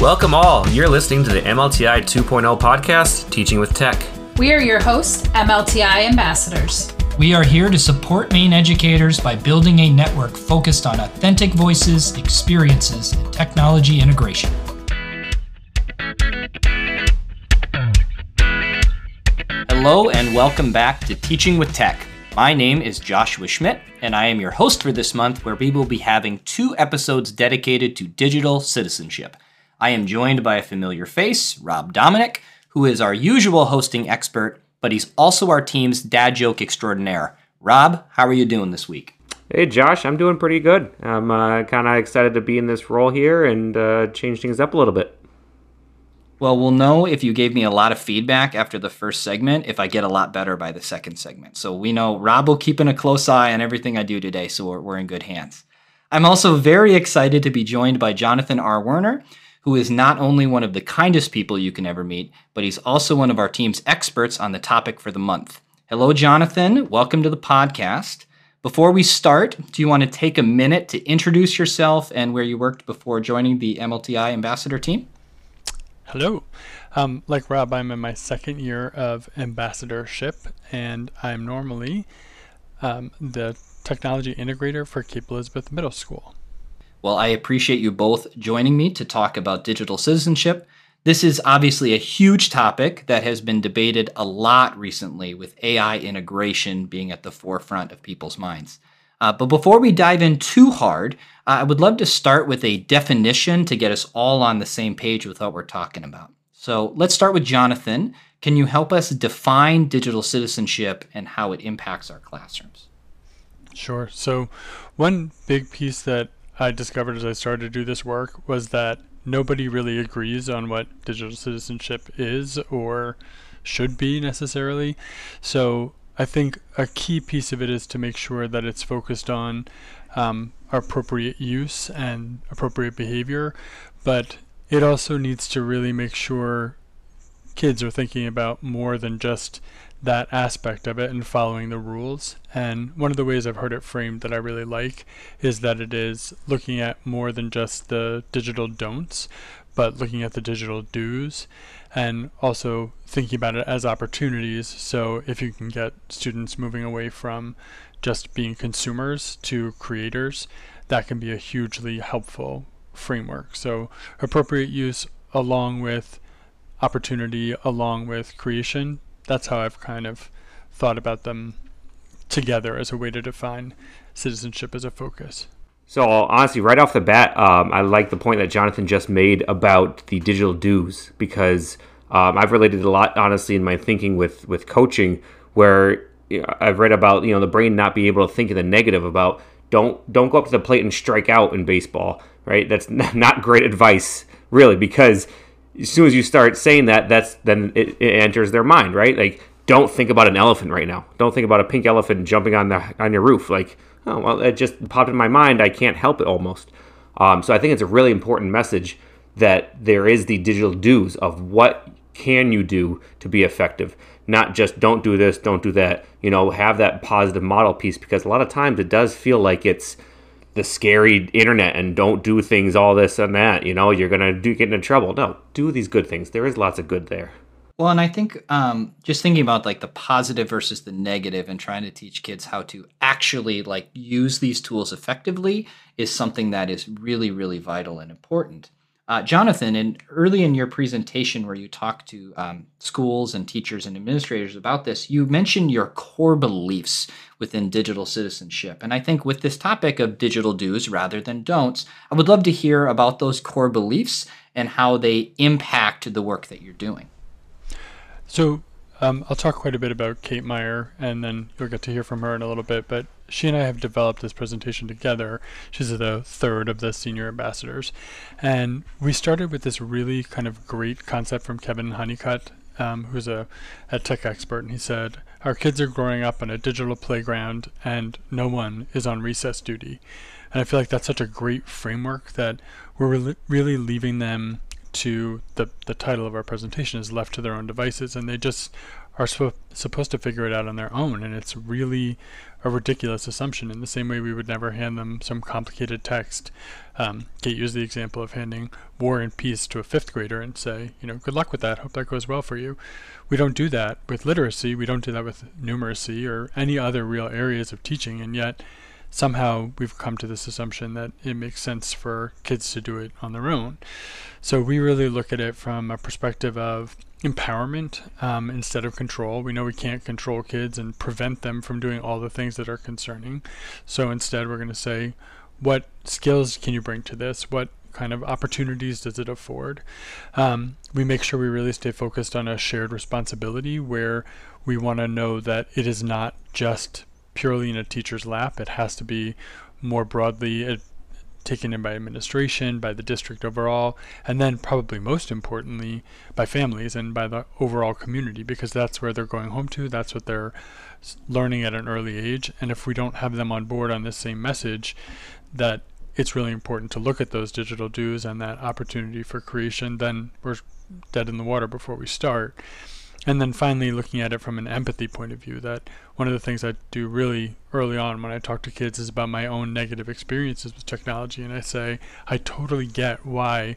Welcome all. You're listening to the MLTI 2.0 podcast, Teaching with Tech. We are your hosts, MLTI ambassadors. We are here to support Maine educators by building a network focused on authentic voices, experiences, and technology integration. Hello, and welcome back to Teaching with Tech. My name is Joshua Schmidt, and I am your host for this month, where we will be having two episodes dedicated to digital citizenship. I am joined by a familiar face, Rob Dominic, who is our usual hosting expert, but he's also our team's dad joke extraordinaire. Rob, how are you doing this week? Hey Josh, I'm doing pretty good. I'm uh, kind of excited to be in this role here and uh, change things up a little bit. Well, we'll know if you gave me a lot of feedback after the first segment if I get a lot better by the second segment. So we know Rob will keep in a close eye on everything I do today, so we're, we're in good hands. I'm also very excited to be joined by Jonathan R. Werner, who is not only one of the kindest people you can ever meet, but he's also one of our team's experts on the topic for the month. Hello, Jonathan. Welcome to the podcast. Before we start, do you want to take a minute to introduce yourself and where you worked before joining the MLTI ambassador team? Hello. Um, like Rob, I'm in my second year of ambassadorship, and I'm normally um, the technology integrator for Cape Elizabeth Middle School. Well, I appreciate you both joining me to talk about digital citizenship. This is obviously a huge topic that has been debated a lot recently, with AI integration being at the forefront of people's minds. Uh, but before we dive in too hard, uh, I would love to start with a definition to get us all on the same page with what we're talking about. So let's start with Jonathan. Can you help us define digital citizenship and how it impacts our classrooms? Sure. So, one big piece that I discovered as I started to do this work was that nobody really agrees on what digital citizenship is or should be necessarily. So, I think a key piece of it is to make sure that it's focused on um, appropriate use and appropriate behavior, but it also needs to really make sure kids are thinking about more than just that aspect of it and following the rules. And one of the ways I've heard it framed that I really like is that it is looking at more than just the digital don'ts, but looking at the digital do's and also thinking about it as opportunities. So if you can get students moving away from just being consumers to creators, that can be a hugely helpful framework. So appropriate use along with opportunity along with creation. That's how I've kind of thought about them together as a way to define citizenship as a focus. So honestly, right off the bat, um, I like the point that Jonathan just made about the digital do's because um, I've related a lot, honestly, in my thinking with with coaching, where you know, I've read about you know the brain not being able to think in the negative about don't don't go up to the plate and strike out in baseball, right? That's not great advice, really, because as soon as you start saying that, that's then it, it enters their mind, right? Like don't think about an elephant right now. Don't think about a pink elephant jumping on the on your roof, like oh, well, it just popped in my mind. I can't help it almost. Um, so I think it's a really important message that there is the digital do's of what can you do to be effective, not just don't do this, don't do that. You know, have that positive model piece because a lot of times it does feel like it's the scary internet and don't do things all this and that. You know, you're gonna do get into trouble. No, do these good things. There is lots of good there. Well, and I think um, just thinking about like the positive versus the negative and trying to teach kids how to actually like use these tools effectively is something that is really, really vital and important. Uh, Jonathan, in early in your presentation where you talked to um, schools and teachers and administrators about this, you mentioned your core beliefs within digital citizenship. And I think with this topic of digital do's rather than don'ts, I would love to hear about those core beliefs and how they impact the work that you're doing. So um, I'll talk quite a bit about Kate Meyer, and then you'll get to hear from her in a little bit. But she and I have developed this presentation together. She's the third of the senior ambassadors, and we started with this really kind of great concept from Kevin Honeycutt, um, who's a, a tech expert, and he said, "Our kids are growing up on a digital playground, and no one is on recess duty." And I feel like that's such a great framework that we're re- really leaving them to the, the title of our presentation is left to their own devices and they just are supposed to figure it out on their own. And it's really a ridiculous assumption in the same way we would never hand them some complicated text. Um, Kate used the example of handing War and Peace to a fifth grader and say, you know, good luck with that. Hope that goes well for you. We don't do that with literacy. We don't do that with numeracy or any other real areas of teaching. And yet, somehow we've come to this assumption that it makes sense for kids to do it on their own. So we really look at it from a perspective of empowerment um, instead of control. We know we can't control kids and prevent them from doing all the things that are concerning. So instead, we're going to say, what skills can you bring to this? What kind of opportunities does it afford? Um, we make sure we really stay focused on a shared responsibility where we want to know that it is not just purely in a teacher's lap. It has to be more broadly uh, taken in by administration, by the district overall, and then probably most importantly by families and by the overall community because that's where they're going home to, that's what they're learning at an early age. And if we don't have them on board on this same message, that it's really important to look at those digital do's and that opportunity for creation, then we're dead in the water before we start. And then finally, looking at it from an empathy point of view, that one of the things I do really early on when I talk to kids is about my own negative experiences with technology. And I say, I totally get why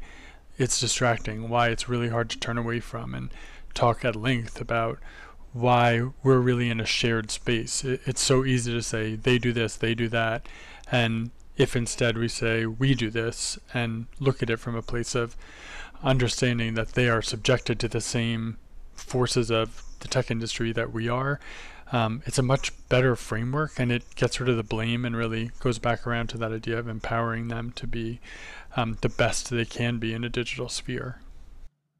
it's distracting, why it's really hard to turn away from, and talk at length about why we're really in a shared space. It, it's so easy to say, they do this, they do that. And if instead we say, we do this, and look at it from a place of understanding that they are subjected to the same forces of the tech industry that we are, um, it's a much better framework and it gets rid of the blame and really goes back around to that idea of empowering them to be um, the best they can be in a digital sphere.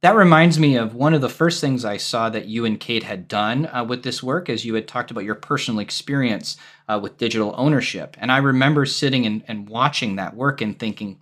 That reminds me of one of the first things I saw that you and Kate had done uh, with this work, as you had talked about your personal experience uh, with digital ownership. And I remember sitting and, and watching that work and thinking,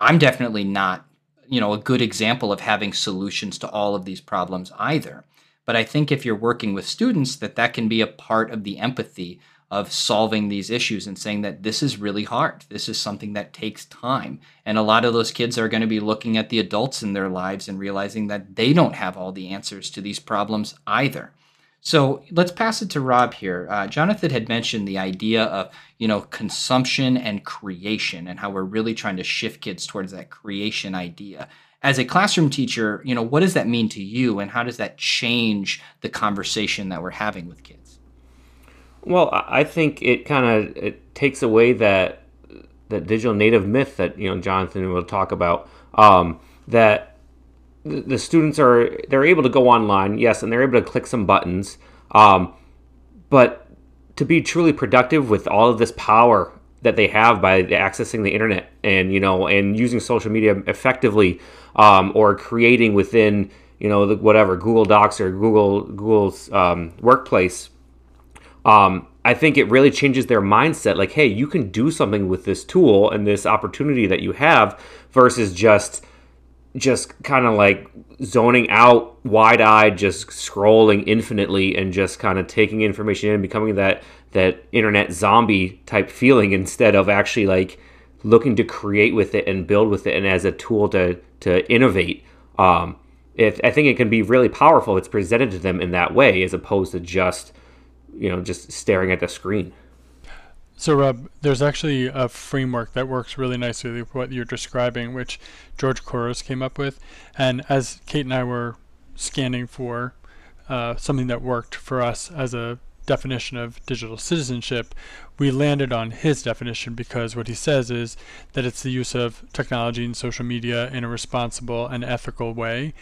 I'm definitely not you know a good example of having solutions to all of these problems either. But i think if you're working with students that that can be a part of the empathy of solving these issues and saying that this is really hard. This is something that takes time. And a lot of those kids are going to be looking at the adults in their lives and realizing that they don't have all the answers to these problems either so let's pass it to Rob here. Uh, Jonathan had mentioned the idea of you know consumption and creation, and how we're really trying to shift kids towards that creation idea. As a classroom teacher, you know what does that mean to you, and how does that change the conversation that we're having with kids? Well, I think it kind of it takes away that that digital native myth that you know Jonathan will talk about. Um, that the students are they're able to go online, yes, and they're able to click some buttons. Um, but to be truly productive with all of this power that they have by accessing the internet and you know and using social media effectively, um, or creating within you know the, whatever Google Docs or Google Google's um, Workplace. Um, I think it really changes their mindset. Like, hey, you can do something with this tool and this opportunity that you have, versus just just kind of like zoning out, wide eyed, just scrolling infinitely and just kind of taking information in, becoming that that internet zombie type feeling instead of actually like looking to create with it and build with it and as a tool to to innovate. Um, if I think it can be really powerful if it's presented to them in that way as opposed to just you know just staring at the screen. So, Rob, there's actually a framework that works really nicely with what you're describing, which George Couros came up with. And as Kate and I were scanning for uh, something that worked for us as a definition of digital citizenship, we landed on his definition because what he says is that it's the use of technology and social media in a responsible and ethical way.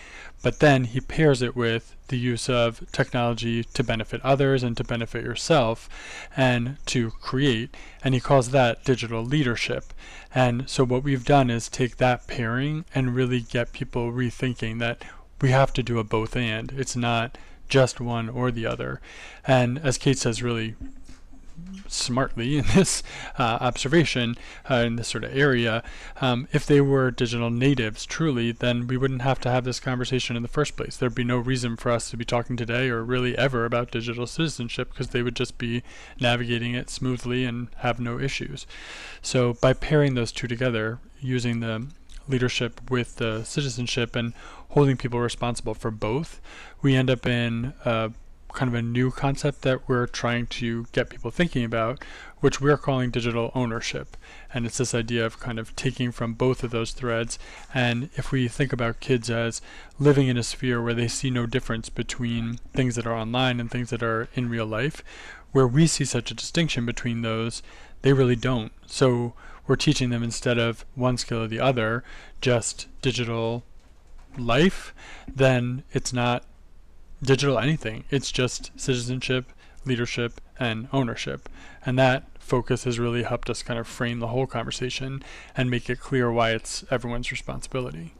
But then he pairs it with the use of technology to benefit others and to benefit yourself and to create. And he calls that digital leadership. And so what we've done is take that pairing and really get people rethinking that we have to do a both and. It's not just one or the other. And as Kate says really smartly in this uh, observation uh, in this sort of area, um, if they were digital natives truly, then we wouldn't have to have this conversation in the first place. There'd be no reason for us to be talking today or really ever about digital citizenship because they would just be navigating it smoothly and have no issues. So by pairing those two together, using the leadership with the citizenship and holding people responsible for both, we end up in a kind of a new concept that we're trying to get people thinking about, which we're calling digital ownership. And it's this idea of kind of taking from both of those threads. And if we think about kids as living in a sphere where they see no difference between things that are online and things that are in real life, where we see such a distinction between those, they really don't. So we're teaching them instead of one skill or the other, just digital life, then it's not digital anything. It's just citizenship, leadership, and ownership. And that focus has really helped us kind of frame the whole conversation and make it clear why it's everyone's responsibility.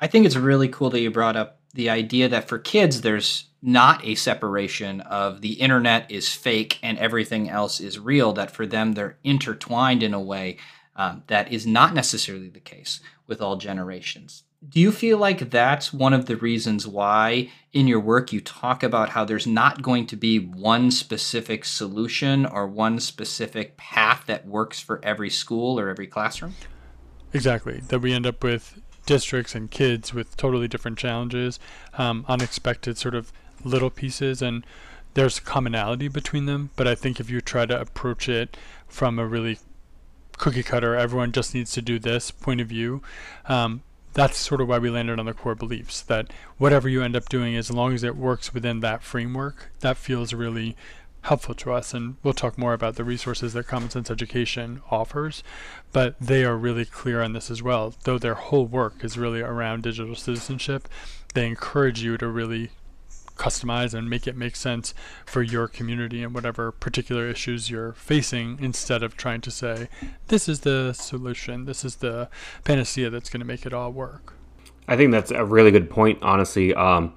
I think it's really cool that you brought up the idea that for kids, there's not a separation of the internet is fake and everything else is real, that for them, they're intertwined in a way um, that is not necessarily the case with all generations. Do you feel like that's one of the reasons why in your work you talk about how there's not going to be one specific solution or one specific path that works for every school or every classroom? Exactly. That we end up with districts and kids with totally different challenges, um, unexpected sort of little pieces, and there's commonality between them. But I think if you try to approach it from a really cookie cutter, everyone just needs to do this point of view, um, that's sort of why we landed on the core beliefs that whatever you end up doing, as long as it works within that framework, that feels really helpful to us. And we'll talk more about the resources that Common Sense Education offers, but they are really clear on this as well. Though their whole work is really around digital citizenship, they encourage you to really customize and make it make sense for your community and whatever particular issues you're facing instead of trying to say, this is the solution, this is the panacea that's going to make it all work. I think that's a really good point, honestly. Um,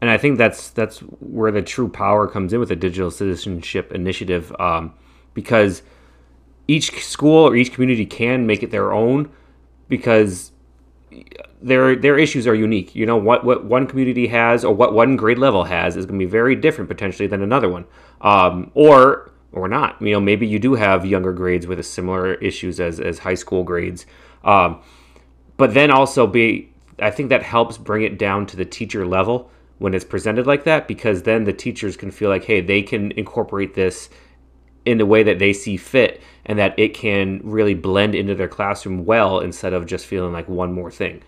and I think that's that's where the true power comes in with the digital citizenship initiative, um, because each school or each community can make it their own, because their their issues are unique. You know what what one community has or what one grade level has is going to be very different potentially than another one, um, or or not. You know maybe you do have younger grades with similar issues as as high school grades, um, but then also be I think that helps bring it down to the teacher level when it's presented like that because then the teachers can feel like hey they can incorporate this in the way that they see fit and that it can really blend into their classroom well instead of just feeling like one more thing.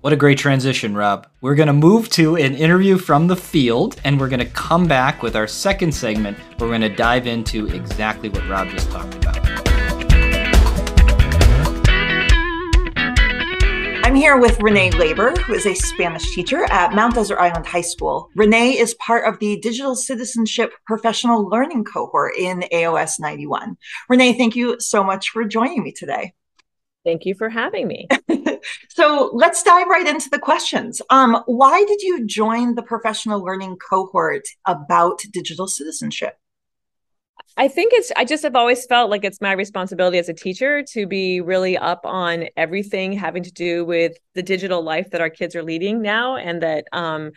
What a great transition, Rob. We're going to move to an interview from the field, and we're going to come back with our second segment. Where we're going to dive into exactly what Rob just talked about. I'm here with Renee Laber, who is a Spanish teacher at Mount Desert Island High School. Renee is part of the Digital Citizenship Professional Learning Cohort in AOS 91. Renee, thank you so much for joining me today. Thank you for having me. so let's dive right into the questions. Um, why did you join the professional learning cohort about digital citizenship? I think it's, I just have always felt like it's my responsibility as a teacher to be really up on everything having to do with the digital life that our kids are leading now. And that um,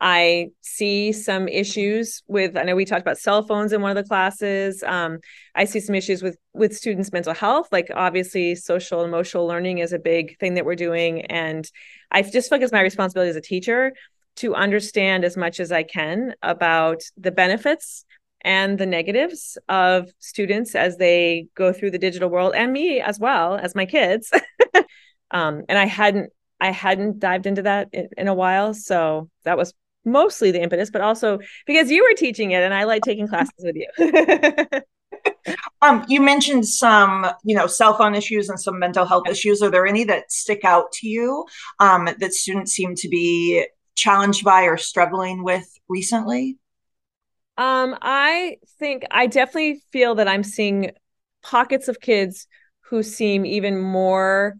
I see some issues with, I know we talked about cell phones in one of the classes. Um, I see some issues with, with students' mental health. Like obviously social emotional learning is a big thing that we're doing. And I just feel like it's my responsibility as a teacher to understand as much as I can about the benefits and the negatives of students as they go through the digital world and me as well as my kids. Um, and i hadn't i hadn't dived into that in, in, a while so that was mostly the impetus but also because you were teaching it and i like taking classes with you. Um, you mentioned some you know cell phone issues and some mental health issues. Are there any that stick out to you um, that students seem to be challenged by or struggling with recently um, I think I definitely feel that I'm seeing pockets of kids who seem even more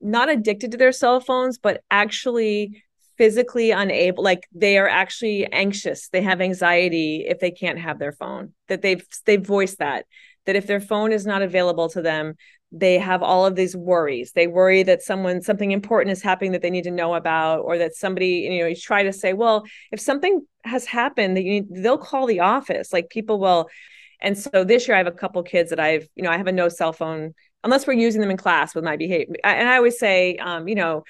not addicted to their cell phones, but actually physically unable like they are actually anxious. They have anxiety if they can't have their phone that they've they've voiced that that if their phone is not available to them they have all of these worries they worry that someone something important is happening that they need to know about or that somebody you know you try to say well if something has happened that you they'll call the office like people will and so this year i have a couple kids that i've you know i have a no cell phone unless we're using them in class with my behavior and i always say um, you know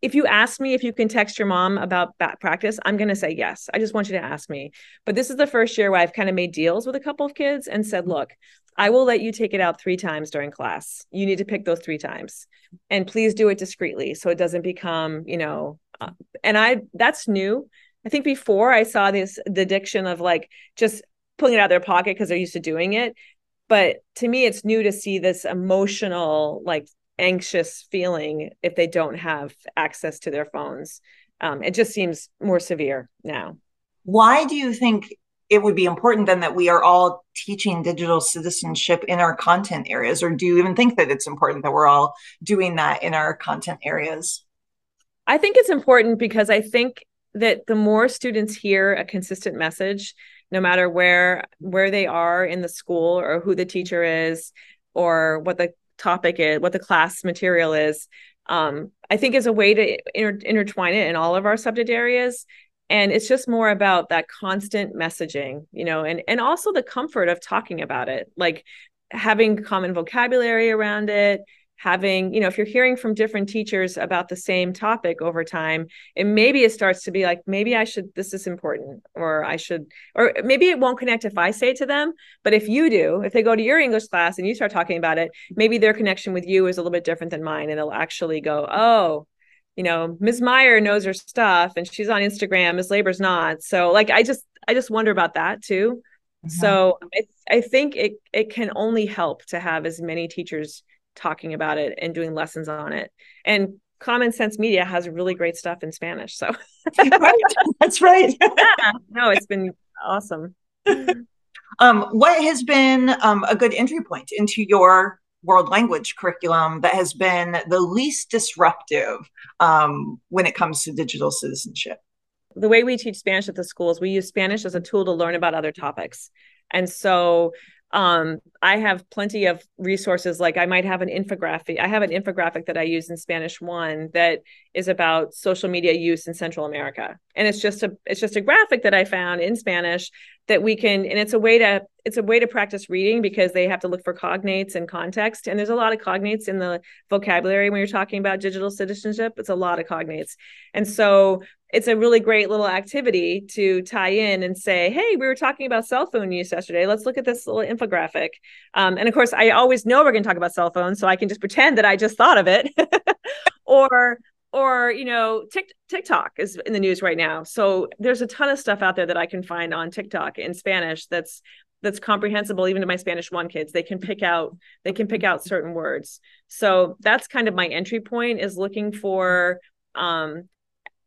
if you ask me if you can text your mom about bat practice, I'm going to say yes. I just want you to ask me. But this is the first year where I've kind of made deals with a couple of kids and said, look, I will let you take it out three times during class. You need to pick those three times. And please do it discreetly so it doesn't become, you know, uh, and I, that's new. I think before I saw this, the addiction of like just pulling it out of their pocket because they're used to doing it. But to me, it's new to see this emotional, like anxious feeling if they don't have access to their phones. Um, it just seems more severe now. Why do you think it would be important then that we are all teaching digital citizenship in our content areas? Or do you even think that it's important that we're all doing that in our content areas? I think it's important because I think that the more students hear a consistent message, no matter where where they are in the school or who the teacher is or what the topic is, what the class material is, um, I think is a way to inter- intertwine it in all of our subject areas. And it's just more about that constant messaging, you know, and and also the comfort of talking about it, like having common vocabulary around it, having you know if you're hearing from different teachers about the same topic over time and maybe it starts to be like maybe i should this is important or i should or maybe it won't connect if i say to them but if you do if they go to your english class and you start talking about it maybe their connection with you is a little bit different than mine and they'll actually go oh you know ms meyer knows her stuff and she's on instagram ms laber's not so like i just i just wonder about that too mm-hmm. so I, I think it it can only help to have as many teachers talking about it and doing lessons on it. And Common Sense Media has really great stuff in Spanish. So right. that's right. yeah. No, it's been awesome. Um, what has been um, a good entry point into your world language curriculum that has been the least disruptive um, when it comes to digital citizenship? The way we teach Spanish at the schools, we use Spanish as a tool to learn about other topics. And so um i have plenty of resources like i might have an infographic i have an infographic that i use in spanish one that is about social media use in central america and it's just a it's just a graphic that i found in spanish that we can and it's a way to it's a way to practice reading because they have to look for cognates and context. And there's a lot of cognates in the vocabulary when you're talking about digital citizenship. It's a lot of cognates. And so it's a really great little activity to tie in and say hey we were talking about cell phone use yesterday. Let's look at this little infographic. Um, and of course i always know we're going to talk about cell phones so i can just pretend that i just thought of it. Or or you know tiktok is in the news right now. So there's a ton of stuff out there that i can find on tiktok in spanish that's that's comprehensible even to my spanish one kids. They can pick out they can pick out certain words. So that's kind of my entry point is looking for um,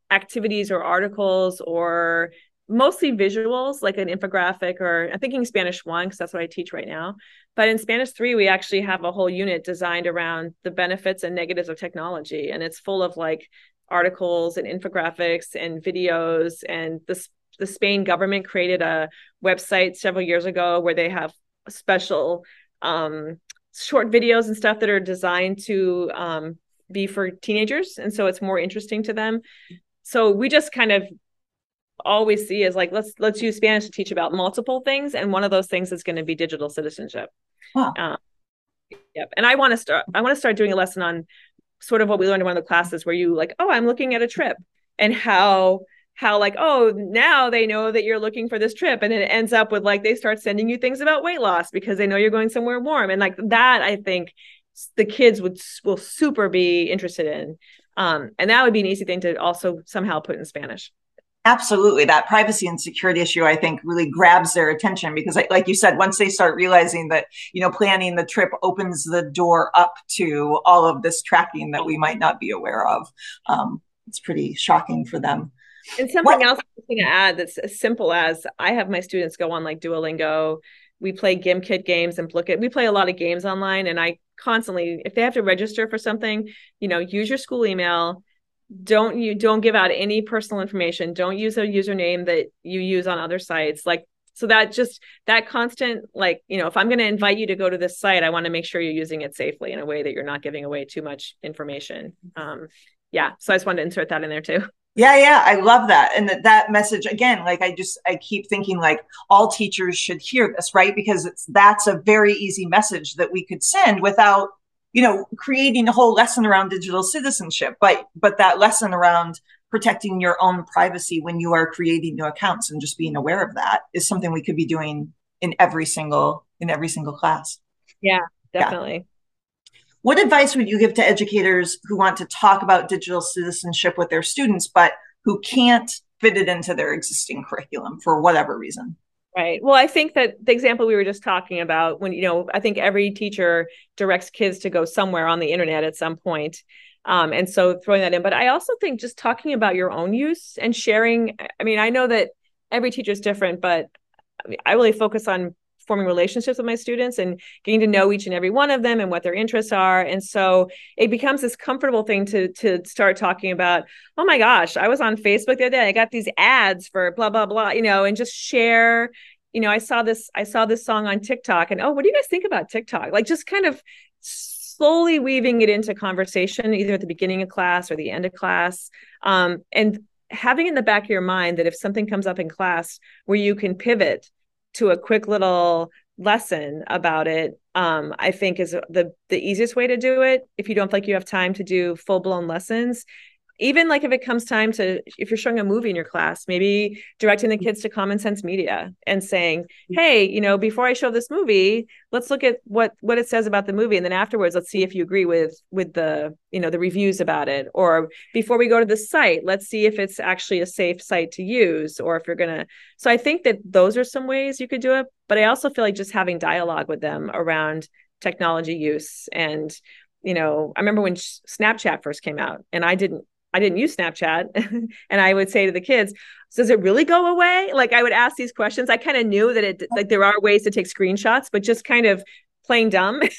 activities or articles or mostly visuals like an infographic or i'm thinking spanish one because that's what i teach right now. But in spanish three we actually have a whole unit designed around the benefits and negatives of technology. And it's full of like articles and infographics and videos. And the, the spain government created a website several years ago where they have special um, short videos and stuff that are designed to um, be for teenagers. And so it's more interesting to them. So we just kind of always see is like let's let's use Spanish to teach about multiple things, and one of those things is going to be digital citizenship. Wow. Um, yep. And I want to start. I want to start doing a lesson on sort of what we learned in one of the classes where you like, oh, I'm looking at a trip, and how how like oh now they know that you're looking for this trip and it ends up with like they start sending you things about weight loss because they know you're going somewhere warm and like that i think the kids would will super be interested in um, and that would be an easy thing to also somehow put in spanish Absolutely. That privacy and security issue, I think, really grabs their attention because, like you said, once they start realizing that, you know, planning the trip opens the door up to all of this tracking that we might not be aware of, um, it's pretty shocking for them. And something what? else I'm going to add that's as simple as I have my students go on like Duolingo. We play Gimkit games and look at, We play a lot of games online, and I constantly, if they have to register for something, you know, use your school email don't you don't give out any personal information. Don't use a username that you use on other sites. Like so that just that constant like you know if i'm going to invite you to go to this site i want to make sure you're using it safely in a way that you're not giving away too much information. Um yeah so i just wanted to insert that in there too. Yeah yeah i love that. And that, that message again like i just i keep thinking like all teachers should hear this right? Because it's that's a very easy message that we could send without you know, creating a whole lesson around digital citizenship, but but that lesson around protecting your own privacy when you are creating new accounts and just being aware of that is something we could be doing in every single in every single class. Yeah, definitely. Yeah. What advice would you give to educators who want to talk about digital citizenship with their students but who can't fit it into their existing curriculum for whatever reason? Right. Well, I think that the example we were just talking about, when, you know, I think every teacher directs kids to go somewhere on the internet at some point. Um, and so throwing that in. But I also think just talking about your own use and sharing. I mean, I know that every teacher is different, but I really focus on forming relationships with my students and getting to know each and every one of them and what their interests are. And so it becomes this comfortable thing to to start talking about oh my gosh i was on facebook the other day i got these ads for blah blah blah you know and just share you know i saw this i saw this song on tiktok and oh what do you guys think about tiktok? Like just kind of slowly weaving it into conversation either at the beginning of class or the end of class um, and having in the back of your mind that if something comes up in class where you can pivot to a quick little lesson about it um, i think is the the easiest way to do it if you don't feel like you have time to do full blown lessons even like if it comes time to if you're showing a movie in your class maybe directing the kids to common sense media and saying mm-hmm. hey you know before i show this movie let's look at what what it says about the movie and then afterwards let's see if you agree with with the you know the reviews about it. Or before we go to the site let's see if it's actually a safe site to use or if you're gonna so i think that those are some ways you could do it but i also feel like just having dialogue with them around technology use and you know i remember when snapchat first came out and i didn't I didn't use Snapchat. and I would say to the kids, does it really go away? Like I would ask these questions. I kind of knew that it like there are ways to take screenshots, but just kind of playing dumb.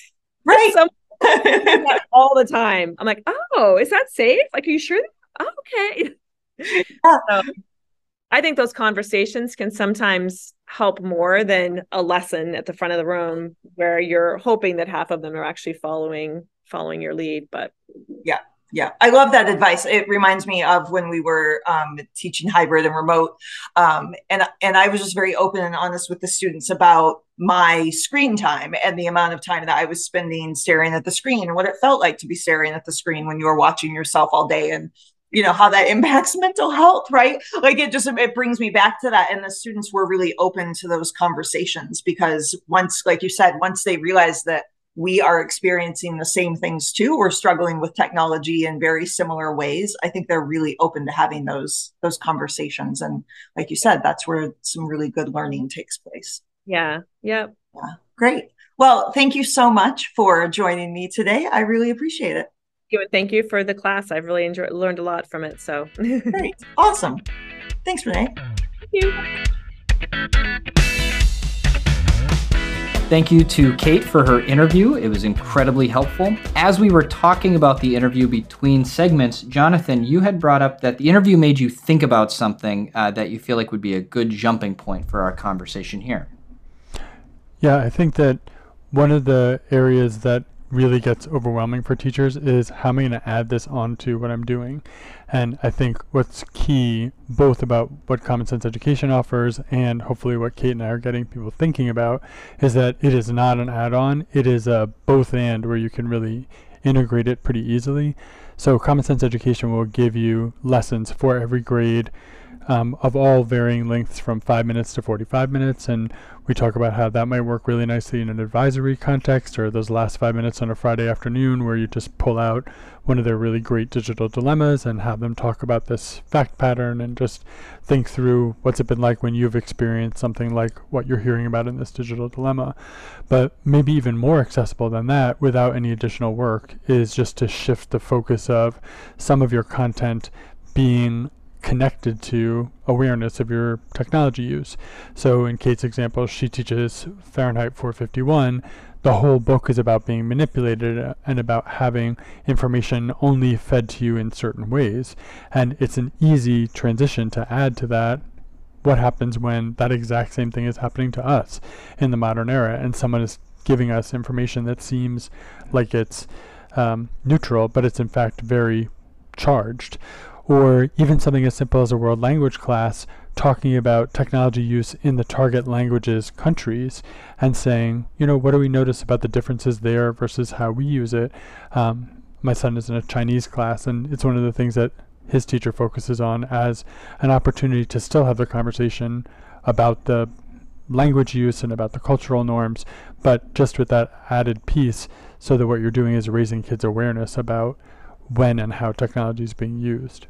Right. all the time. I'm like, oh, is that safe? Like, are you sure? Oh, okay. so, I think those conversations can sometimes help more than a lesson at the front of the room where you're hoping that half of them are actually following following your lead. But yeah, yeah i love that advice. It reminds me of when we were um, teaching hybrid and remote um, and and i was just very open and honest with the students about my screen time and the amount of time that i was spending staring at the screen and what it felt like to be staring at the screen when you were watching yourself all day and you know how that impacts mental health right? Like it just it brings me back to that and the students were really open to those conversations because once like you said once they realized that we are experiencing the same things too. We're struggling with technology in very similar ways. I think they're really open to having those those conversations. And like you said, that's where some really good learning takes place. Yeah. Yep. Yeah. Great. Well, thank you so much for joining me today. I really appreciate it. Thank you for the class. I've really enjoyed learned a lot from it. So great. Awesome. Thanks, Renee. Thank you. Thank you to Kate for her interview. It was incredibly helpful. As we were talking about the interview between segments, Jonathan, you had brought up that the interview made you think about something uh, that you feel like would be a good jumping point for our conversation here. Yeah, I think that one of the areas that really gets overwhelming for teachers is how am I going to add this onto what I'm doing? And I think what's key, both about what Common Sense Education offers and hopefully what Kate and I are getting people thinking about, is that it is not an add on, it is a both and where you can really integrate it pretty easily. So, Common Sense Education will give you lessons for every grade um, of all varying lengths from five minutes to 45 minutes. And we talk about how that might work really nicely in an advisory context or those last five minutes on a Friday afternoon where you just pull out one of their really great digital dilemmas and have them talk about this fact pattern and just think through what's it been like when you've experienced something like what you're hearing about in this digital dilemma. But maybe even more accessible than that without any additional work is just to shift the focus of some of your content being connected to awareness of your technology use. So in Kate's example, she teaches Fahrenheit 451. The whole book is about being manipulated and about having information only fed to you in certain ways. And it's an easy transition to add to that what happens when that exact same thing is happening to us in the modern era and someone is giving us information that seems like it's um, neutral, but it's in fact very charged or even something as simple as a world language class talking about technology use in the target languages countries and saying, you know, what do we notice about the differences there versus how we use it? Um, my son is in a Chinese class, and it's one of the things that his teacher focuses on as an opportunity to still have the conversation about the language use and about the cultural norms, but just with that added piece, so that what you're doing is raising kids' awareness about when and how technology is being used.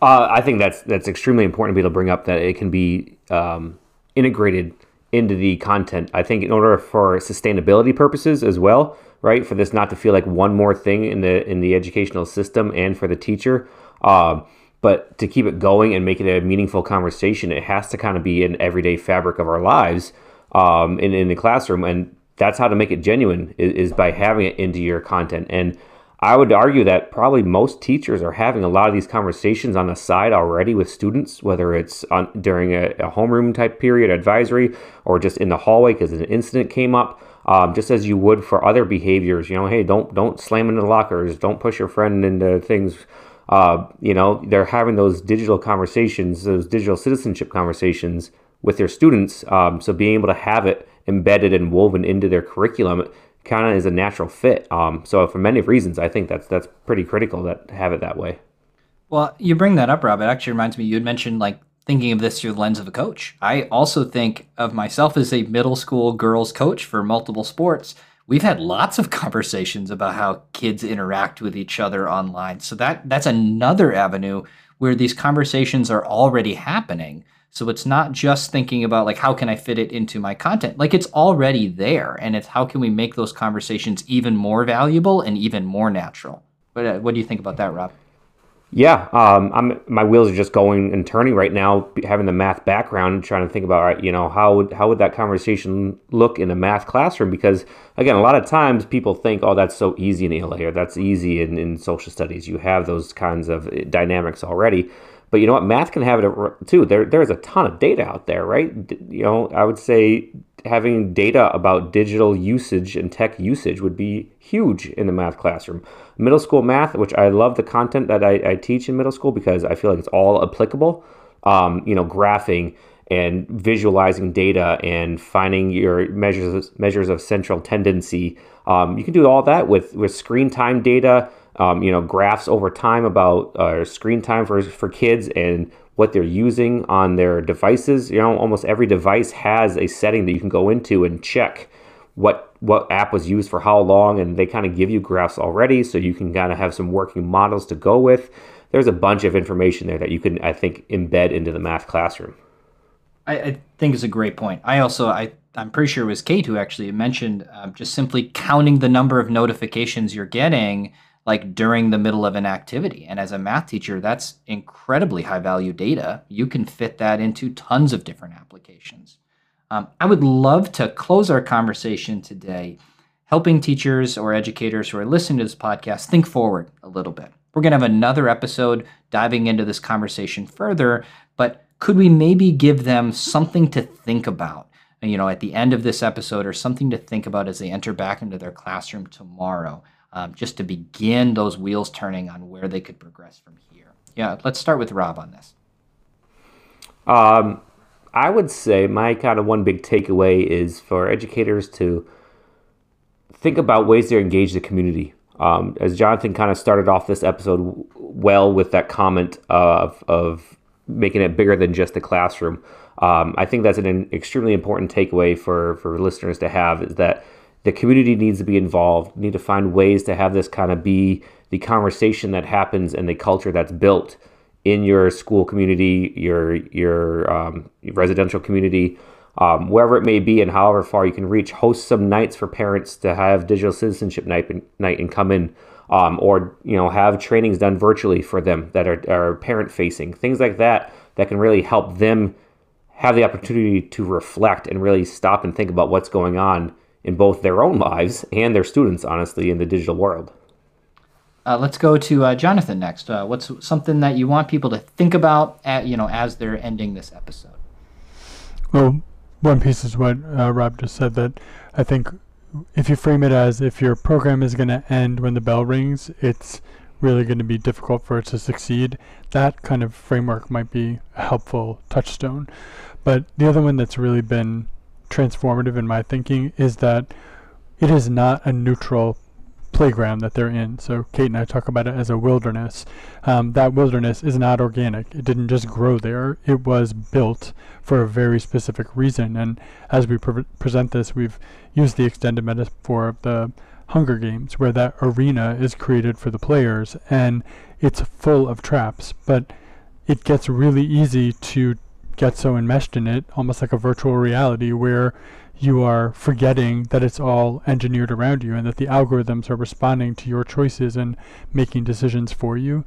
Uh, I think that's that's extremely important to be able to bring up that it can be um, integrated into the content. I think in order for sustainability purposes as well, right, for this not to feel like one more thing in the in the educational system and for the teacher, um, but to keep it going and make it a meaningful conversation, it has to kind of be an everyday fabric of our lives um, in in the classroom, and that's how to make it genuine is, is by having it into your content and I would argue that probably most teachers are having a lot of these conversations on the side already with students, whether it's on, during a, a homeroom type period advisory or just in the hallway because an incident came up. Um, just as you would for other behaviors, you know, hey, don't don't slam into lockers, don't push your friend into things. Uh, you know, they're having those digital conversations, those digital citizenship conversations with their students. Um, so being able to have it embedded and woven into their curriculum kind of is a natural fit. Um, so for many reasons, I think that's that's pretty critical that have it that way. Well, you bring that up, Rob. It actually reminds me. You had mentioned like thinking of this through the lens of a coach. I also think of myself as a middle school girls coach for multiple sports. We've had lots of conversations about how kids interact with each other online. So that that's another avenue where these conversations are already happening. So it's not just thinking about like how can I fit it into my content? Like it's already there and it's how can we make those conversations even more valuable and even more natural. What, uh, what do you think about that, Rob? Yeah, um, my wheels are just going and turning right now. Having the math background, and trying to think about you know how would how would that conversation look in a math classroom? Because again, a lot of times people think, oh, that's so easy in ELA or that's easy in, in social studies. You have those kinds of eh, dynamics already. But you know what? Math can have it too. There, there's a ton of data out there, right? You know, I would say having data about digital usage and tech usage would be huge in the math classroom. Middle school math, which I love the content that I, I teach in middle school because I feel like it's all applicable. Um, you know, graphing and visualizing data and finding your measures measures of central tendency. Um, you can do all that with with screen time data um, you know, graphs over time about uh, screen time for, for kids and what they're using on their devices. You know, almost every device has a setting that you can go into and check what what app was used for how long, and they kind of give you graphs already, so you can kind of have some working models to go with. There's a bunch of information there that you can, I think, embed into the math classroom. I, I think it's a great point. I also I I'm pretty sure it was Kate who actually mentioned um, just simply counting the number of notifications you're getting like during the middle of an activity. And as a math teacher, that's incredibly high value data. You can fit that into tons of different applications. Um, I would love to close our conversation today helping teachers or educators who are listening to this podcast think forward a little bit. We're going to have another episode diving into this conversation further, but could we maybe give them something to think about? You know, at the end of this episode, or something to think about as they enter back into their classroom tomorrow um, just to begin those wheels turning on where they could progress from here. Yeah, let's start with Rob on this. Um, I would say my kind of one big takeaway is for educators to think about ways to engage the community. Um, as Jonathan kind of started off this episode well with that comment of, of making it bigger than just the classroom. Um, I think that's an extremely important takeaway for, for listeners to have is that the community needs to be involved. need to find ways to have this kind of be the conversation that happens and the culture that's built in your school community, your your um, residential community, um, wherever it may be, and however far you can reach. Host some nights for parents to have digital citizenship night and, night and come in, um, or you know have trainings done virtually for them that are, are parent facing. Things like that that can really help them have the opportunity to reflect and really stop and think about what's going on in both their own lives and their students, honestly, in the digital world. Uh, let's go to uh, Jonathan next. Uh, what's something that you want people to think about, at, you know, as they're ending this episode? Well, one piece is what uh, Rob just said. That I think if you frame it as if your program is going to end when the bell rings, it's really going to be difficult for it to succeed, that kind of framework might be a helpful touchstone. But the other one that's really been transformative in my thinking is that it is not a neutral playground that they're in. So Kate and I talk about it as a wilderness. Um, that wilderness is not organic. It didn't just grow there. It was built for a very specific reason. And as we pre- present this, we've used the extended metaphor of the Hunger Games, where that arena is created for the players and it's full of traps. But it gets really easy to get so enmeshed in it, almost like a virtual reality, where you are forgetting that it's all engineered around you and that the algorithms are responding to your choices and making decisions for you.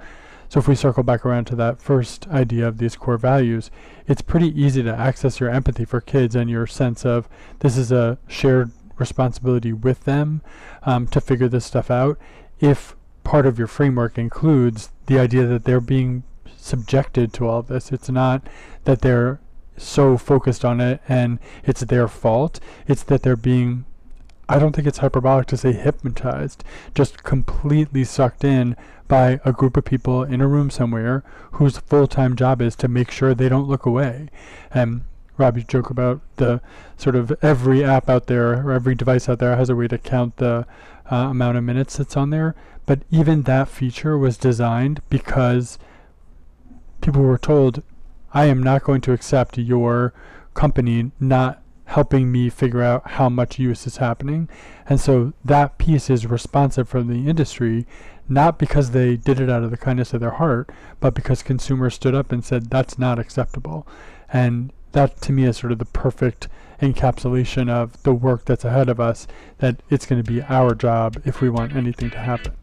So if we circle back around to that first idea of these core values, it's pretty easy to access your empathy for kids and your sense of this is a shared responsibility with them um, to figure this stuff out. If part of your framework includes the idea that they're being subjected to all this, it's not that they're so focused on it and it's their fault. It's that they're being, I don't think it's hyperbolic to say hypnotized, just completely sucked in by a group of people in a room somewhere whose full time job is to make sure they don't look away. And Robbie's joke about the sort of every app out there or every device out there has a way to count the uh, amount of minutes that's on there. But even that feature was designed because people were told I am not going to accept your company not helping me figure out how much use is happening. And so that piece is responsive from the industry, not because they did it out of the kindness of their heart, but because consumers stood up and said, that's not acceptable. And that to me is sort of the perfect encapsulation of the work that's ahead of us, that it's going to be our job if we want anything to happen.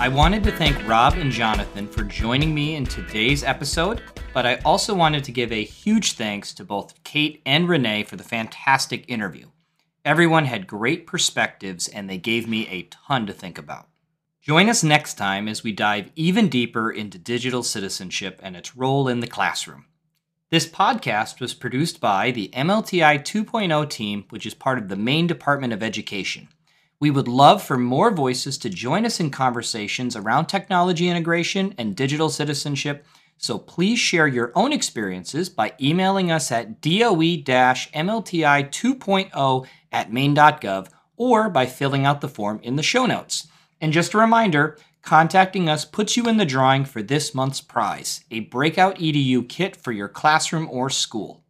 I wanted to thank Rob and Jonathan for joining me in today's episode, but I also wanted to give a huge thanks to both Kate and Renee for the fantastic interview. Everyone had great perspectives and they gave me a ton to think about. Join us next time as we dive even deeper into digital citizenship and its role in the classroom. This podcast was produced by the MLTI 2.0 team, which is part of the Maine Department of Education. We would love for more voices to join us in conversations around technology integration and digital citizenship, so please share your own experiences by emailing us at DOE-MLTI2.0 at maine.gov or by filling out the form in the show notes. And just a reminder, contacting us puts you in the drawing for this month's prize, a Breakout EDU kit for your classroom or school.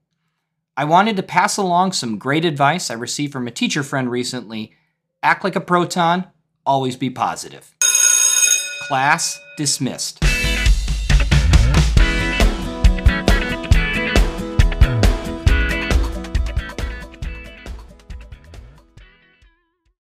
I wanted to pass along some great advice I received from a teacher friend recently Act like a proton, always be positive. Class dismissed.